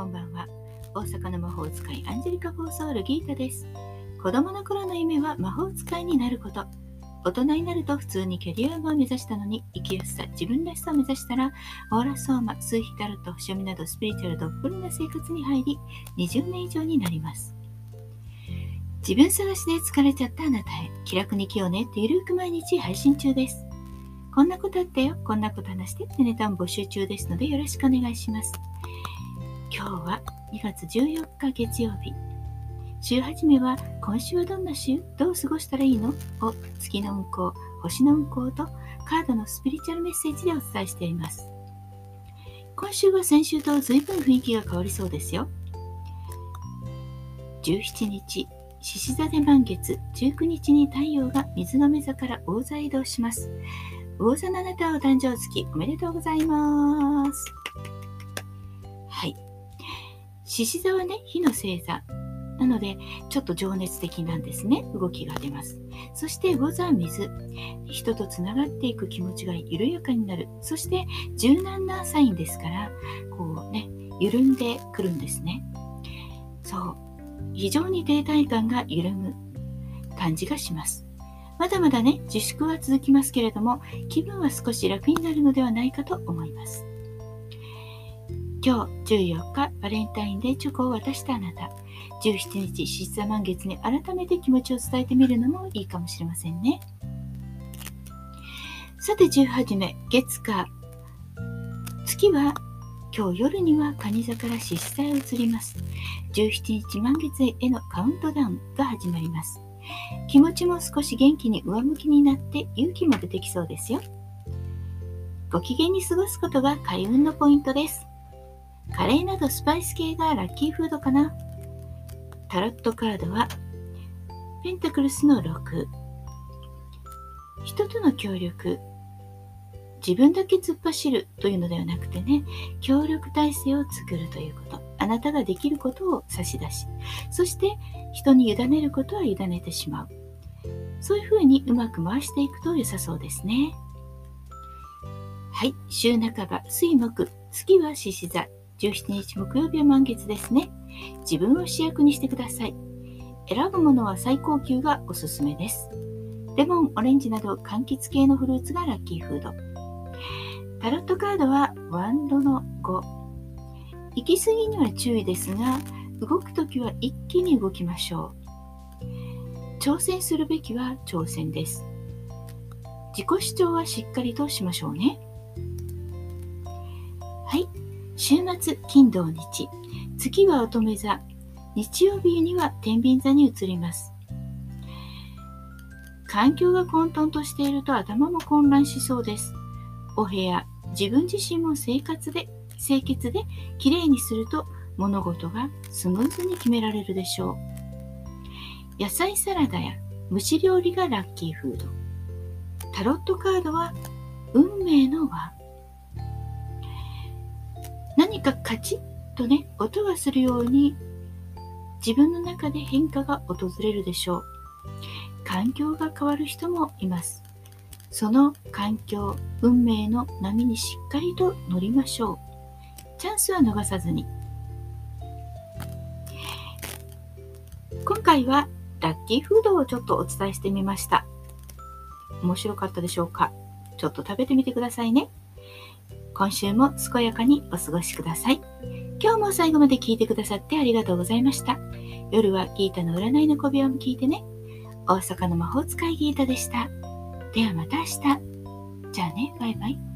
こんばんは。大阪の魔法使いアンジェリカ・フォーソール・ギータです。子供の頃の夢は魔法使いになること。大人になると普通にキャリアを目指したのに生きやすさ、自分らしさを目指したら、オーラソーマ、数ヒタルト、星読みなどスピリチュアルどっぷりな生活に入り、20年以上になります。自分探しで疲れちゃったあなたへ、気楽に気をねってゆるく毎日配信中です。こんなことあったよ、こんなこと話してってネタも募集中ですのでよろしくお願いします。今日は2月14日月曜日。週始めは今週はどんな週？どう過ごしたらいいの？を月の運行、星の運行とカードのスピリチュアルメッセージでお伝えしています。今週は先週と随分雰囲気が変わりそうですよ。17日、獅子座で満月、19日に太陽が水亀座から大座移動します。魚座のあなたお誕生月おめでとうございます。獅子座はね、火の星座。なので、ちょっと情熱的なんですね。動きが出ます。そして、魚座は水。人とつながっていく気持ちが緩やかになる。そして、柔軟なサインですから、こうね、緩んでくるんですね。そう。非常に停滞感が緩む感じがします。まだまだね、自粛は続きますけれども、気分は少し楽になるのではないかと思います。今日14日、バレンタインデーチョコを渡したあなた。17日、獅子座満月に改めて気持ちを伝えてみるのもいいかもしれませんね。さて、18目、月火。月は今日夜には蟹座から獅子座へ移ります。17日満月へのカウントダウンが始まります。気持ちも少し元気に上向きになって勇気も出てきそうですよ。ご機嫌に過ごすことが開運のポイントです。カレーなどスパイス系がラッキーフードかな？タロットカードはペンタクルスの6。人との協力。自分だけ突っ走るというのではなくてね、協力体制を作るということ。あなたができることを差し出し、そして人に委ねることは委ねてしまう。そういうふうにうまく回していくと良さそうですね。はい、週半ば、水木、月は獅子座、17日木曜日は満月ですね。自分を主役にしてください。選ぶものは最高級がおすすめです。レモン、オレンジなど柑橘系のフルーツがラッキーフード。タロットカードはワンドの5。行き過ぎには注意ですが、動くときは一気に動きましょう。挑戦するべきは挑戦です。自己主張はしっかりとしましょうね。はい。週末、金土日。月は乙女座。日曜日には天秤座に移ります。環境が混沌としていると頭も混乱しそうです。お部屋、自分自身も生活で清潔できれいにすると物事がスムーズに決められるでしょう。野菜サラダや蒸し料理がラッキーフード。タロットカードは運命の輪。何かカチッとね、音がするように自分の中で変化が訪れるでしょう。環境が変わる人もいます。その環境、運命の波にしっかりと乗りましょう。チャンスは逃さずに。今回はラッキーフードをちょっとお伝えしてみました。面白かったでしょうか？ちょっと食べてみてくださいね。今週も健やかにお過ごしください。今日も最後まで聞いてくださってありがとうございました。夜はギータの占いの小部屋も聞いてね。大阪の魔法使いギータでした。ではまた明日。じゃあね、バイバイ。